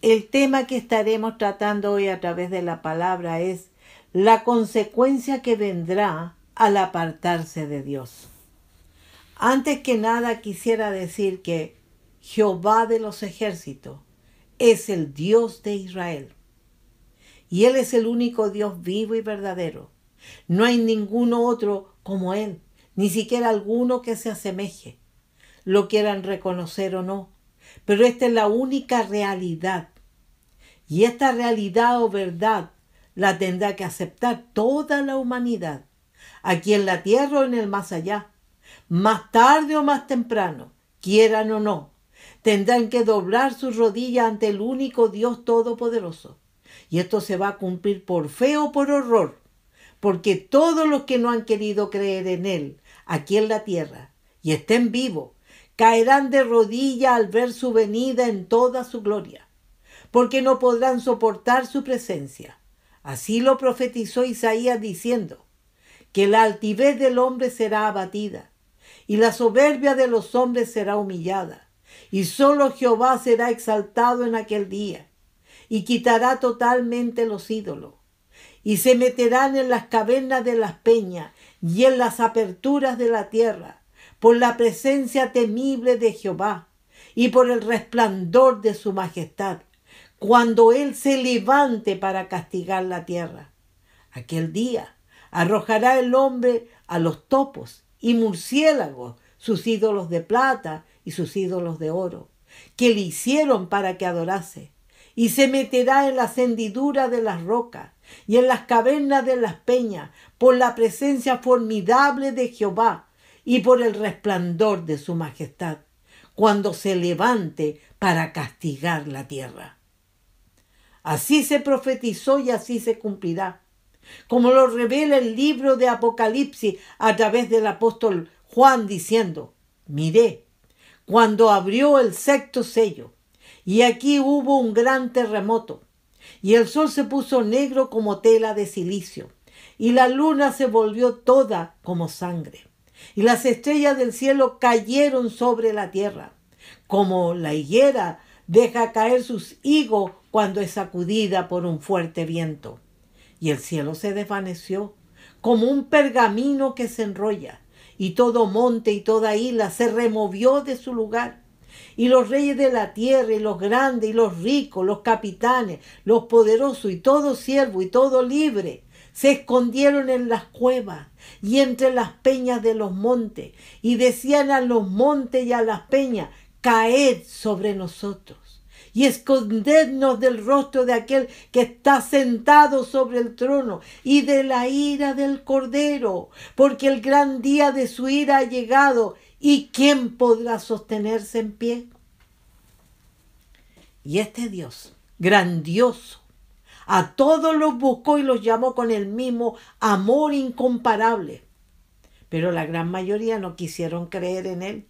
El tema que estaremos tratando hoy a través de la palabra es la consecuencia que vendrá al apartarse de Dios. Antes que nada quisiera decir que Jehová de los ejércitos es el Dios de Israel. Y Él es el único Dios vivo y verdadero. No hay ninguno otro como Él, ni siquiera alguno que se asemeje, lo quieran reconocer o no. Pero esta es la única realidad. Y esta realidad o verdad la tendrá que aceptar toda la humanidad, aquí en la tierra o en el más allá. Más tarde o más temprano, quieran o no, tendrán que doblar sus rodillas ante el único Dios Todopoderoso. Y esto se va a cumplir por fe o por horror, porque todos los que no han querido creer en Él aquí en la tierra y estén vivos caerán de rodillas al ver su venida en toda su gloria, porque no podrán soportar su presencia. Así lo profetizó Isaías diciendo, que la altivez del hombre será abatida, y la soberbia de los hombres será humillada, y sólo Jehová será exaltado en aquel día, y quitará totalmente los ídolos, y se meterán en las cavernas de las peñas y en las aperturas de la tierra, por la presencia temible de Jehová y por el resplandor de su majestad, cuando Él se levante para castigar la tierra. Aquel día arrojará el hombre a los topos y murciélagos, sus ídolos de plata y sus ídolos de oro, que le hicieron para que adorase, y se meterá en la hendidura de las rocas y en las cavernas de las peñas, por la presencia formidable de Jehová, y por el resplandor de su majestad, cuando se levante para castigar la tierra. Así se profetizó y así se cumplirá, como lo revela el libro de Apocalipsis a través del apóstol Juan diciendo, miré, cuando abrió el sexto sello, y aquí hubo un gran terremoto, y el sol se puso negro como tela de silicio, y la luna se volvió toda como sangre y las estrellas del cielo cayeron sobre la tierra, como la higuera deja caer sus higos cuando es sacudida por un fuerte viento. Y el cielo se desvaneció, como un pergamino que se enrolla, y todo monte y toda isla se removió de su lugar. Y los reyes de la tierra, y los grandes, y los ricos, los capitanes, los poderosos, y todo siervo, y todo libre, se escondieron en las cuevas y entre las peñas de los montes, y decían a los montes y a las peñas, caed sobre nosotros y escondednos del rostro de aquel que está sentado sobre el trono y de la ira del Cordero, porque el gran día de su ira ha llegado, y ¿quién podrá sostenerse en pie? Y este Dios, grandioso, a todos los buscó y los llamó con el mismo amor incomparable. Pero la gran mayoría no quisieron creer en él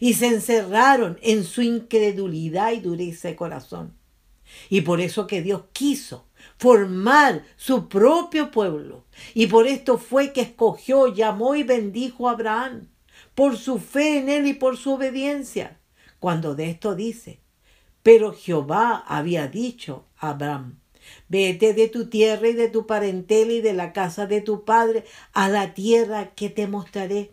y se encerraron en su incredulidad y dureza de corazón. Y por eso que Dios quiso formar su propio pueblo. Y por esto fue que escogió, llamó y bendijo a Abraham, por su fe en él y por su obediencia. Cuando de esto dice, pero Jehová había dicho a Abraham, vete de tu tierra y de tu parentela y de la casa de tu padre a la tierra que te mostraré.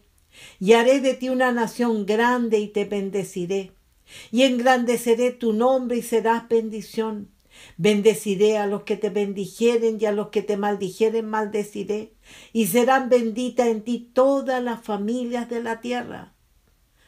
Y haré de ti una nación grande y te bendeciré. Y engrandeceré tu nombre y serás bendición Bendeciré a los que te bendijeren y a los que te maldijeren maldeciré, y serán benditas en ti todas las familias de la tierra.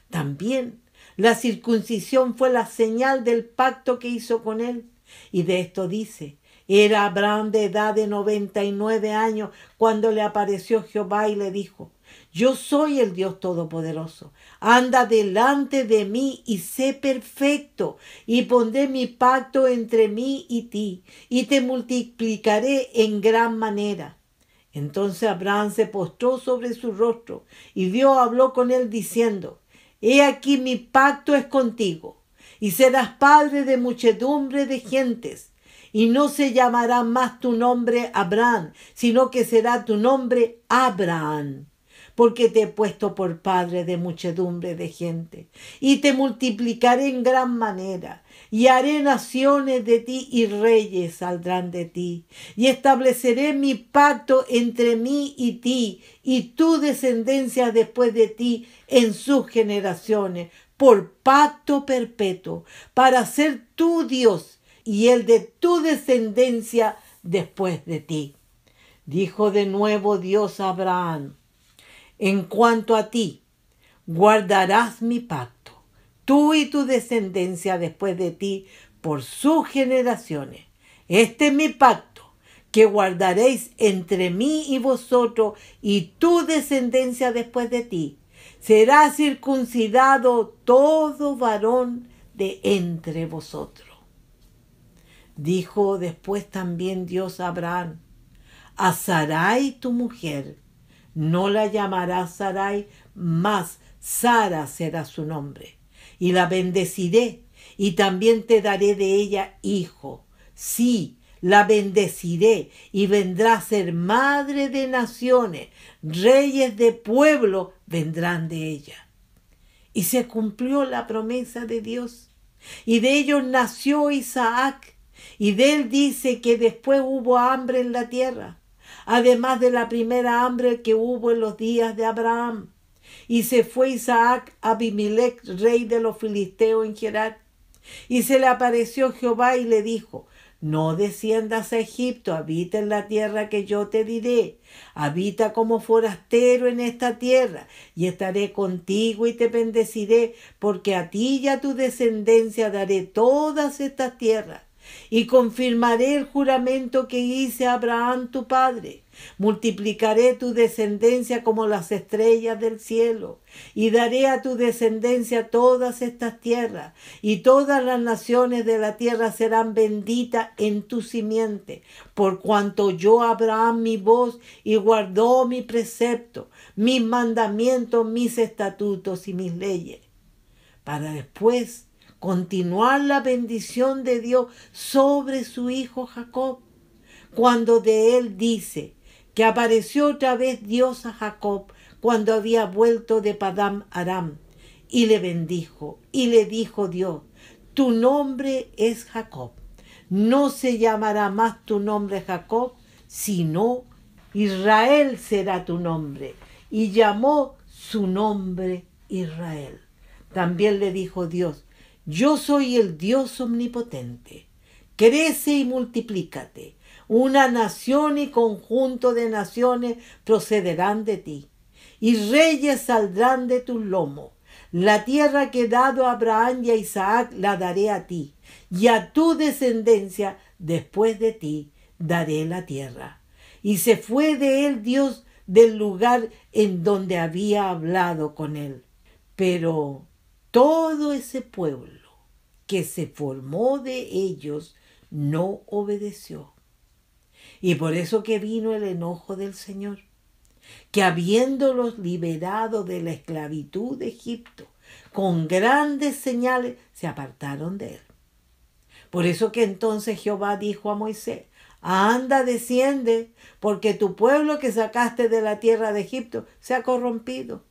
También la circuncisión fue la señal del pacto que hizo con él. Y de esto dice, era Abraham de edad de noventa y nueve años cuando le apareció Jehová y le dijo, yo soy el Dios Todopoderoso. Anda delante de mí y sé perfecto, y pondré mi pacto entre mí y ti, y te multiplicaré en gran manera. Entonces Abraham se postró sobre su rostro, y Dios habló con él diciendo, He aquí mi pacto es contigo, y serás padre de muchedumbre de gentes, y no se llamará más tu nombre Abraham, sino que será tu nombre Abraham porque te he puesto por padre de muchedumbre de gente, y te multiplicaré en gran manera, y haré naciones de ti y reyes saldrán de ti, y estableceré mi pacto entre mí y ti, y tu descendencia después de ti en sus generaciones, por pacto perpetuo, para ser tu Dios y el de tu descendencia después de ti. Dijo de nuevo Dios a Abraham, en cuanto a ti, guardarás mi pacto, tú y tu descendencia después de ti, por sus generaciones. Este es mi pacto que guardaréis entre mí y vosotros y tu descendencia después de ti. Será circuncidado todo varón de entre vosotros. Dijo después también Dios a Abraham, a Sarai tu mujer, no la llamarás Sarai, más Sara será su nombre. Y la bendeciré, y también te daré de ella hijo. Sí, la bendeciré, y vendrá a ser madre de naciones, reyes de pueblo vendrán de ella. Y se cumplió la promesa de Dios. Y de ellos nació Isaac, y de él dice que después hubo hambre en la tierra además de la primera hambre que hubo en los días de Abraham. Y se fue Isaac a Abimelech, rey de los filisteos en Gerar. Y se le apareció Jehová y le dijo, no desciendas a Egipto, habita en la tierra que yo te diré. Habita como forastero en esta tierra, y estaré contigo y te bendeciré, porque a ti y a tu descendencia daré todas estas tierras y confirmaré el juramento que hice a Abraham tu padre. Multiplicaré tu descendencia como las estrellas del cielo, y daré a tu descendencia todas estas tierras, y todas las naciones de la tierra serán benditas en tu simiente, por cuanto yo Abraham mi voz y guardó mi precepto, mis mandamientos, mis estatutos y mis leyes. Para después continuar la bendición de Dios sobre su hijo Jacob, cuando de él dice que apareció otra vez Dios a Jacob cuando había vuelto de Padam Aram, y le bendijo, y le dijo Dios, tu nombre es Jacob, no se llamará más tu nombre Jacob, sino Israel será tu nombre, y llamó su nombre Israel. También le dijo Dios, yo soy el Dios omnipotente. Crece y multiplícate. Una nación y conjunto de naciones procederán de ti, y reyes saldrán de tus lomos. La tierra que he dado a Abraham y a Isaac la daré a ti, y a tu descendencia después de ti daré la tierra. Y se fue de él Dios del lugar en donde había hablado con él. Pero todo ese pueblo que se formó de ellos no obedeció. Y por eso que vino el enojo del Señor, que habiéndolos liberado de la esclavitud de Egipto, con grandes señales se apartaron de él. Por eso que entonces Jehová dijo a Moisés, anda, desciende, porque tu pueblo que sacaste de la tierra de Egipto se ha corrompido.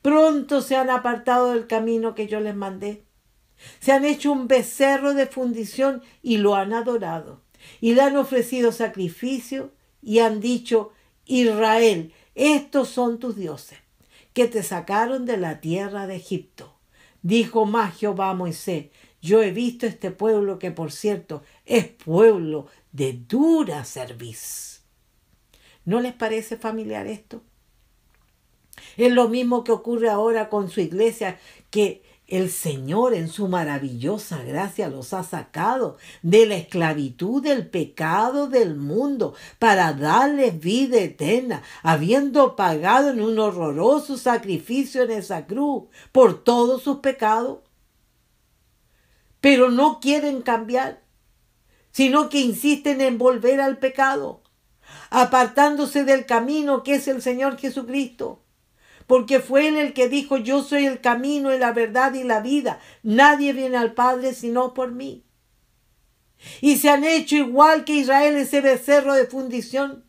Pronto se han apartado del camino que yo les mandé. Se han hecho un becerro de fundición y lo han adorado. Y le han ofrecido sacrificio y han dicho, Israel, estos son tus dioses, que te sacaron de la tierra de Egipto. Dijo más Jehová a Moisés, yo he visto este pueblo que por cierto es pueblo de dura cerviz. ¿No les parece familiar esto? Es lo mismo que ocurre ahora con su iglesia, que el Señor en su maravillosa gracia los ha sacado de la esclavitud del pecado del mundo para darles vida eterna, habiendo pagado en un horroroso sacrificio en esa cruz por todos sus pecados pero no quieren cambiar, sino que insisten en volver al pecado, apartándose del camino que es el Señor Jesucristo. Porque fue Él el que dijo, yo soy el camino y la verdad y la vida. Nadie viene al Padre sino por mí. Y se han hecho igual que Israel ese becerro de fundición,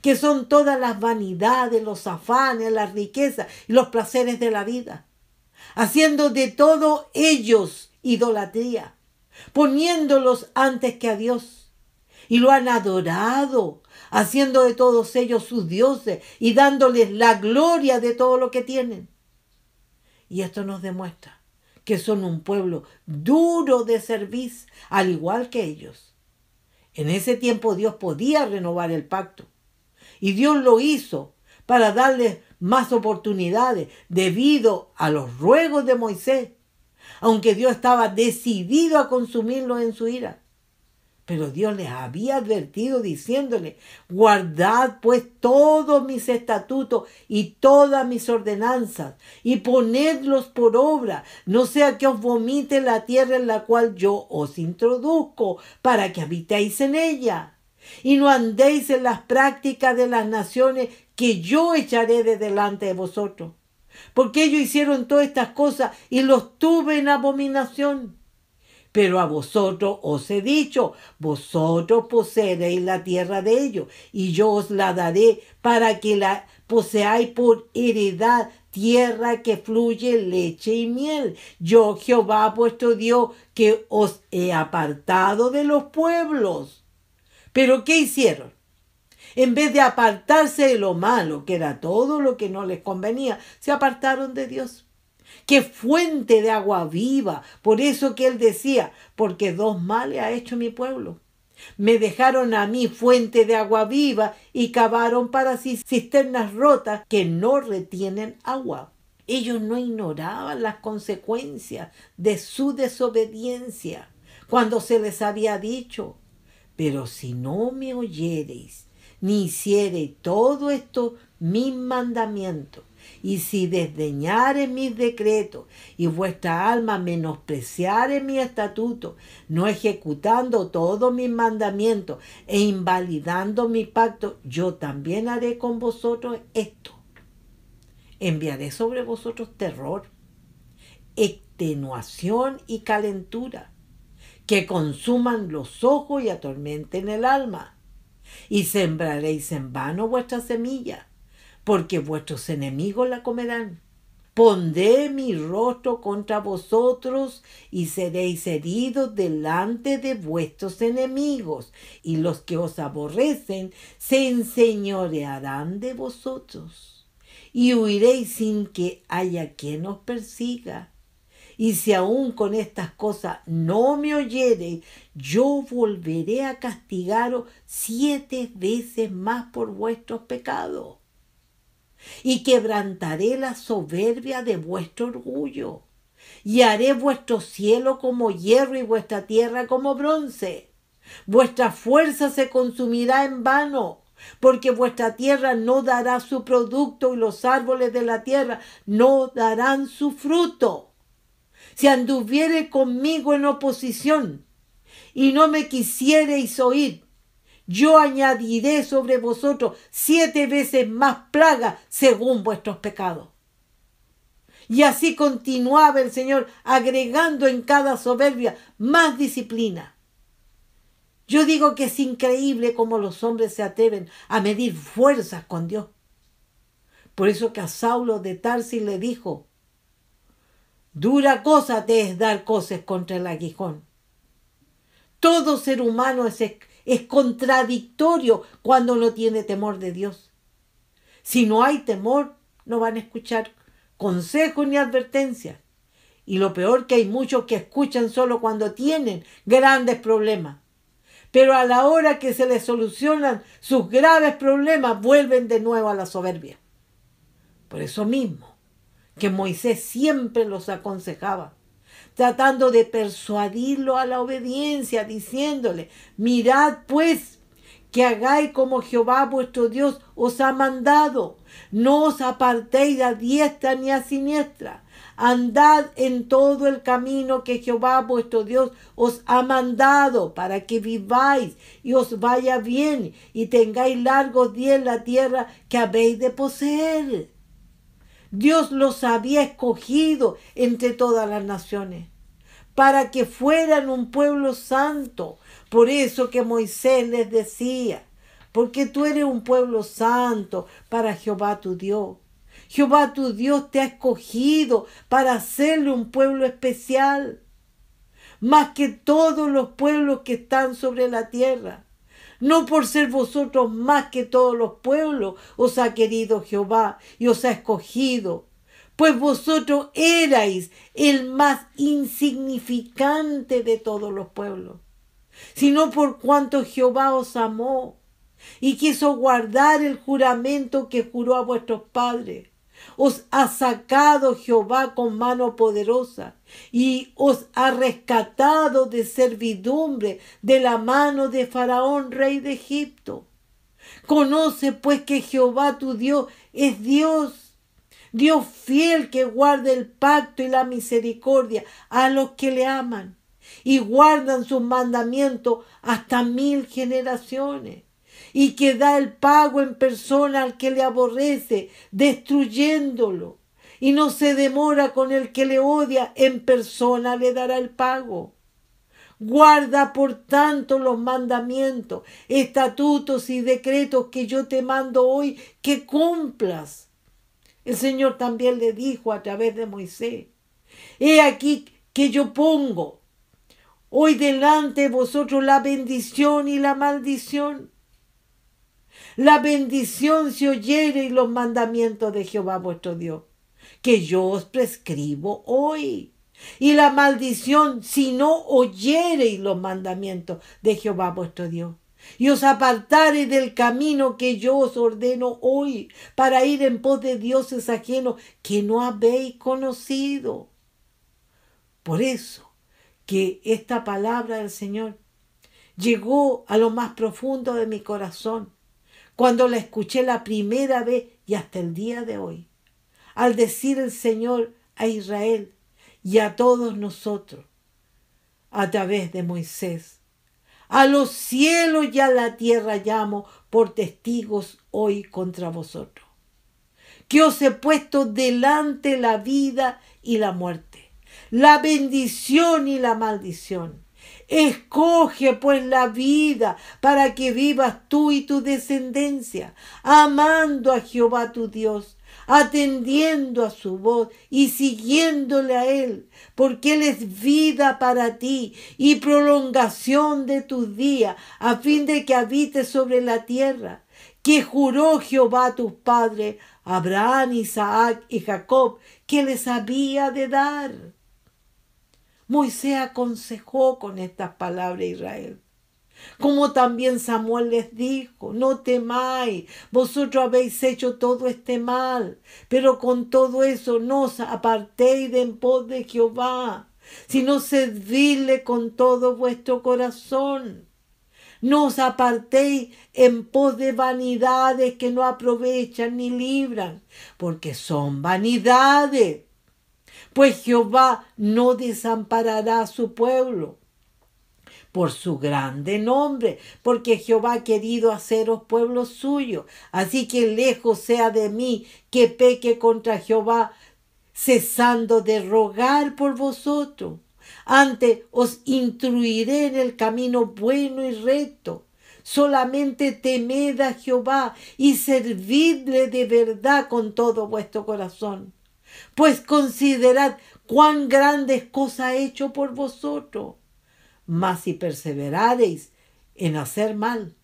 que son todas las vanidades, los afanes, las riquezas y los placeres de la vida, haciendo de todo ellos idolatría, poniéndolos antes que a Dios. Y lo han adorado, haciendo de todos ellos sus dioses y dándoles la gloria de todo lo que tienen. Y esto nos demuestra que son un pueblo duro de servicio, al igual que ellos. En ese tiempo Dios podía renovar el pacto. Y Dios lo hizo para darles más oportunidades debido a los ruegos de Moisés aunque Dios estaba decidido a consumirlos en su ira. Pero Dios les había advertido diciéndole, guardad pues todos mis estatutos y todas mis ordenanzas y ponedlos por obra, no sea que os vomite la tierra en la cual yo os introduzco para que habitéis en ella. Y no andéis en las prácticas de las naciones que yo echaré de delante de vosotros porque ellos hicieron todas estas cosas y los tuve en abominación. Pero a vosotros os he dicho, vosotros poseeréis la tierra de ellos, y yo os la daré para que la poseáis por heredad, tierra que fluye leche y miel. Yo, Jehová vuestro Dios, que os he apartado de los pueblos. Pero ¿qué hicieron? En vez de apartarse de lo malo, que era todo lo que no les convenía, se apartaron de Dios. ¡Qué fuente de agua viva! Por eso que él decía, porque dos males ha hecho mi pueblo. Me dejaron a mí fuente de agua viva y cavaron para sí cisternas rotas que no retienen agua. Ellos no ignoraban las consecuencias de su desobediencia cuando se les había dicho, pero si no me oyereis ni hiciere todo esto mis mandamientos, y si desdeñare mis decretos y vuestra alma menospreciare mi estatuto, no ejecutando todos mis mandamientos e invalidando mi pacto, yo también haré con vosotros esto. Enviaré sobre vosotros terror, extenuación y calentura, que consuman los ojos y atormenten el alma y sembraréis en vano vuestra semilla, porque vuestros enemigos la comerán. Pondré mi rostro contra vosotros y seréis heridos delante de vuestros enemigos, y los que os aborrecen se enseñorearán de vosotros, y huiréis sin que haya quien os persiga y si aún con estas cosas no me oyere, yo volveré a castigaros siete veces más por vuestros pecados. Y quebrantaré la soberbia de vuestro orgullo. Y haré vuestro cielo como hierro y vuestra tierra como bronce. Vuestra fuerza se consumirá en vano porque vuestra tierra no dará su producto y los árboles de la tierra no darán su fruto si anduviere conmigo en oposición y no me quisiereis oír, yo añadiré sobre vosotros siete veces más plagas según vuestros pecados. Y así continuaba el Señor agregando en cada soberbia más disciplina. Yo digo que es increíble cómo los hombres se atreven a medir fuerzas con Dios. Por eso que a Saulo de Tarsis le dijo, dura cosa te es dar cosas contra el aguijón. Todo ser humano es, es contradictorio cuando no tiene temor de Dios. Si no hay temor, no van a escuchar consejos ni advertencias. Y lo peor que hay muchos que escuchan solo cuando tienen grandes problemas. Pero a la hora que se les solucionan sus graves problemas, vuelven de nuevo a la soberbia. Por eso mismo, que Moisés siempre los aconsejaba, tratando de persuadirlo a la obediencia, diciéndole, mirad pues que hagáis como Jehová vuestro Dios os ha mandado. No os apartéis a diestra ni a siniestra. Andad en todo el camino que Jehová vuestro Dios os ha mandado para que viváis y os vaya bien y tengáis largos días en la tierra que habéis de poseer. Dios los había escogido entre todas las naciones para que fueran un pueblo santo. Por eso que Moisés les decía, porque tú eres un pueblo santo para Jehová tu Dios. Jehová tu Dios te ha escogido para hacerle un pueblo especial, más que todos los pueblos que están sobre la tierra. No por ser vosotros más que todos los pueblos os ha querido Jehová y os ha escogido, pues vosotros erais el más insignificante de todos los pueblos, sino por cuanto Jehová os amó y quiso guardar el juramento que juró a vuestros padres. Os ha sacado Jehová con mano poderosa y os ha rescatado de servidumbre de la mano de Faraón, rey de Egipto. Conoce pues que Jehová tu Dios es Dios Dios fiel que guarda el pacto y la misericordia a los que le aman y guardan sus mandamientos hasta mil generaciones y que da el pago en persona al que le aborrece, destruyéndolo. Y no se demora con el que le odia, en persona le dará el pago. Guarda por tanto los mandamientos, estatutos y decretos que yo te mando hoy, que cumplas el Señor también le dijo a través de Moisés, he aquí que yo pongo hoy delante de vosotros la bendición y la maldición. La bendición si oyereis los mandamientos de Jehová vuestro Dios, que yo os prescribo hoy. Y la maldición si no oyereis los mandamientos de Jehová vuestro Dios y os apartareis del camino que yo os ordeno hoy para ir en pos de dioses ajenos que no habéis conocido. Por eso que esta palabra del Señor llegó a lo más profundo de mi corazón cuando la escuché la primera vez y hasta el día de hoy, al decir el Señor a Israel y a todos nosotros a través de Moisés a los cielos y a la tierra llamo por testigos hoy contra vosotros. Que os he puesto delante la vida y la muerte, la bendición y la maldición. Escoge pues la vida para que vivas tú y tu descendencia, amando a Jehová tu Dios atendiendo a su voz y siguiéndole a Él, porque Él es vida para ti y prolongación de tus días, a fin de que habites sobre la tierra, que juró Jehová a tus padres, Abraham, Isaac y Jacob, que les había de dar. Moisés aconsejó con estas palabras a Israel. Como también Samuel les dijo, no temáis, vosotros habéis hecho todo este mal, pero con todo eso no os apartéis de en pos de Jehová, sino servidle con todo vuestro corazón. No os apartéis en pos de vanidades que no aprovechan ni libran, porque son vanidades. Pues Jehová no desamparará a su pueblo por su grande nombre, porque Jehová ha querido haceros pueblo suyo. Así que lejos sea de mí que peque contra Jehová, cesando de rogar por vosotros. Antes os instruiré en el camino bueno y recto. Solamente temed a Jehová y servidle de verdad con todo vuestro corazón. Pues considerad cuán grandes cosas ha hecho por vosotros. Mas si perseverareis en hacer mal,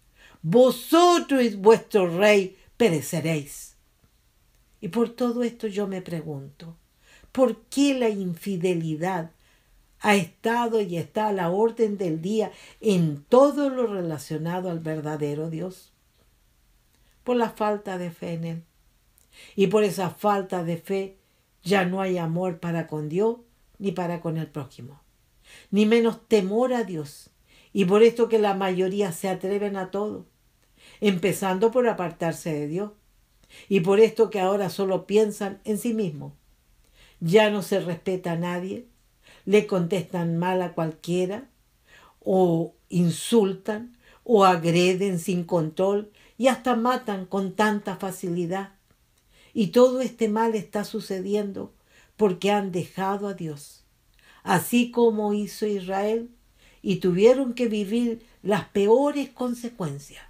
vosotros y vuestro rey pereceréis. Y por todo esto yo me pregunto, ¿por qué la infidelidad ha estado y está a la orden del día en todo lo relacionado al verdadero Dios? Por la falta de fe en Él. Y por esa falta de fe ya no hay amor para con Dios ni para con el prójimo, ni menos temor a Dios. Y por esto que la mayoría se atreven a todo, empezando por apartarse de Dios. Y por esto que ahora solo piensan en sí mismos. Ya no se respeta a nadie, le contestan mal a cualquiera, o insultan, o agreden sin control, y hasta matan con tanta facilidad. Y todo este mal está sucediendo porque han dejado a Dios, así como hizo Israel, y tuvieron que vivir las peores consecuencias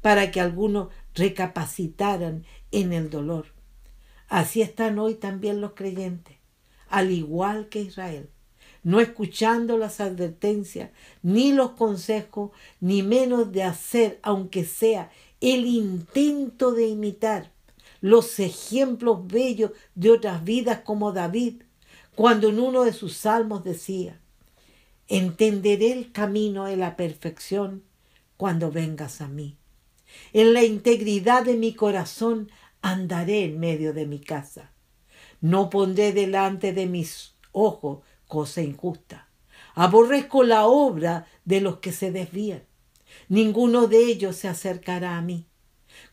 para que algunos recapacitaran en el dolor. Así están hoy también los creyentes, al igual que Israel, no escuchando las advertencias, ni los consejos, ni menos de hacer, aunque sea el intento de imitar los ejemplos bellos de otras vidas como David, cuando en uno de sus salmos decía, entenderé el camino de la perfección cuando vengas a mí. En la integridad de mi corazón andaré en medio de mi casa. No pondré delante de mis ojos cosa injusta. Aborrezco la obra de los que se desvían. Ninguno de ellos se acercará a mí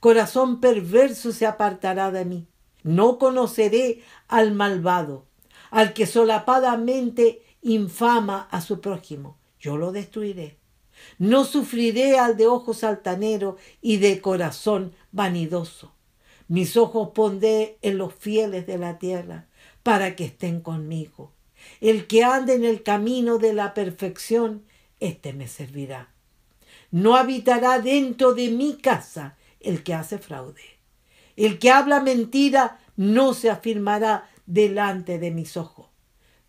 corazón perverso se apartará de mí. No conoceré al malvado, al que solapadamente infama a su prójimo. Yo lo destruiré. No sufriré al de ojos altaneros y de corazón vanidoso. Mis ojos pondré en los fieles de la tierra para que estén conmigo. El que ande en el camino de la perfección, éste me servirá. No habitará dentro de mi casa el que hace fraude. El que habla mentira no se afirmará delante de mis ojos.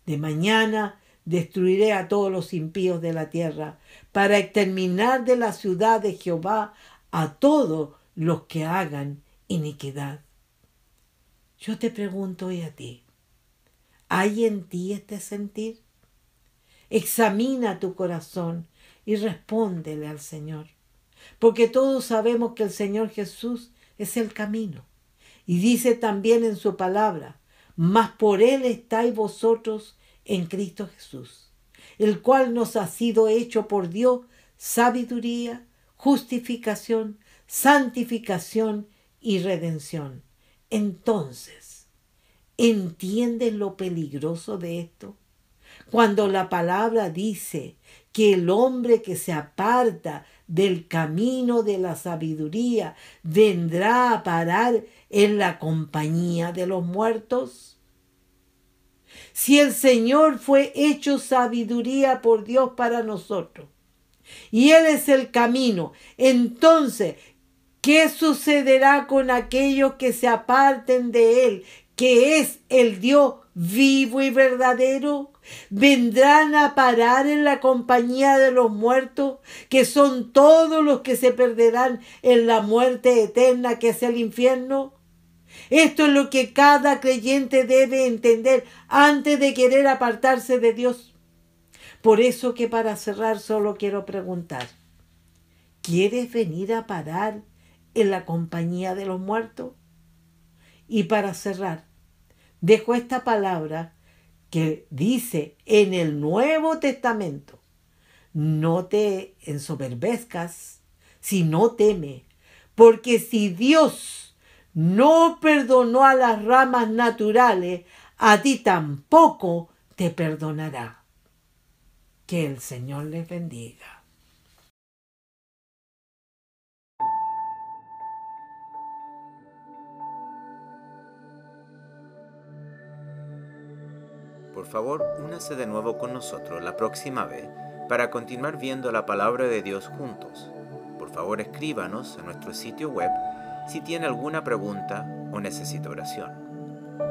De mañana destruiré a todos los impíos de la tierra, para exterminar de la ciudad de Jehová a todos los que hagan iniquidad. Yo te pregunto hoy a ti, ¿hay en ti este sentir? Examina tu corazón y respóndele al Señor porque todos sabemos que el Señor Jesús es el camino. Y dice también en su palabra, mas por Él estáis vosotros en Cristo Jesús, el cual nos ha sido hecho por Dios sabiduría, justificación, santificación y redención. Entonces, ¿entiendes lo peligroso de esto? Cuando la palabra dice que el hombre que se aparta del camino de la sabiduría vendrá a parar en la compañía de los muertos? Si el Señor fue hecho sabiduría por Dios para nosotros, y Él es el camino, entonces, ¿qué sucederá con aquellos que se aparten de Él, que es el Dios vivo y verdadero? vendrán a parar en la compañía de los muertos, que son todos los que se perderán en la muerte eterna que es el infierno. Esto es lo que cada creyente debe entender antes de querer apartarse de Dios. Por eso que para cerrar solo quiero preguntar, ¿quieres venir a parar en la compañía de los muertos? Y para cerrar, dejo esta palabra que dice en el Nuevo Testamento, no te ensoberbezcas, no teme, porque si Dios no perdonó a las ramas naturales, a ti tampoco te perdonará. Que el Señor les bendiga. Por favor, únase de nuevo con nosotros la próxima vez para continuar viendo la palabra de Dios juntos. Por favor, escríbanos a nuestro sitio web si tiene alguna pregunta o necesita oración.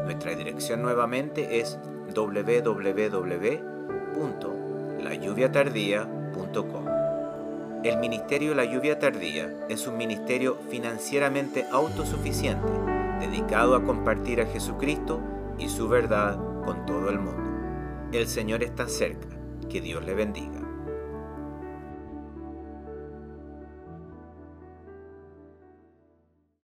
Nuestra dirección nuevamente es www.layuviatardía.com. El Ministerio La Lluvia Tardía es un ministerio financieramente autosuficiente, dedicado a compartir a Jesucristo y su verdad con todo el mundo. El Señor está cerca. Que Dios le bendiga.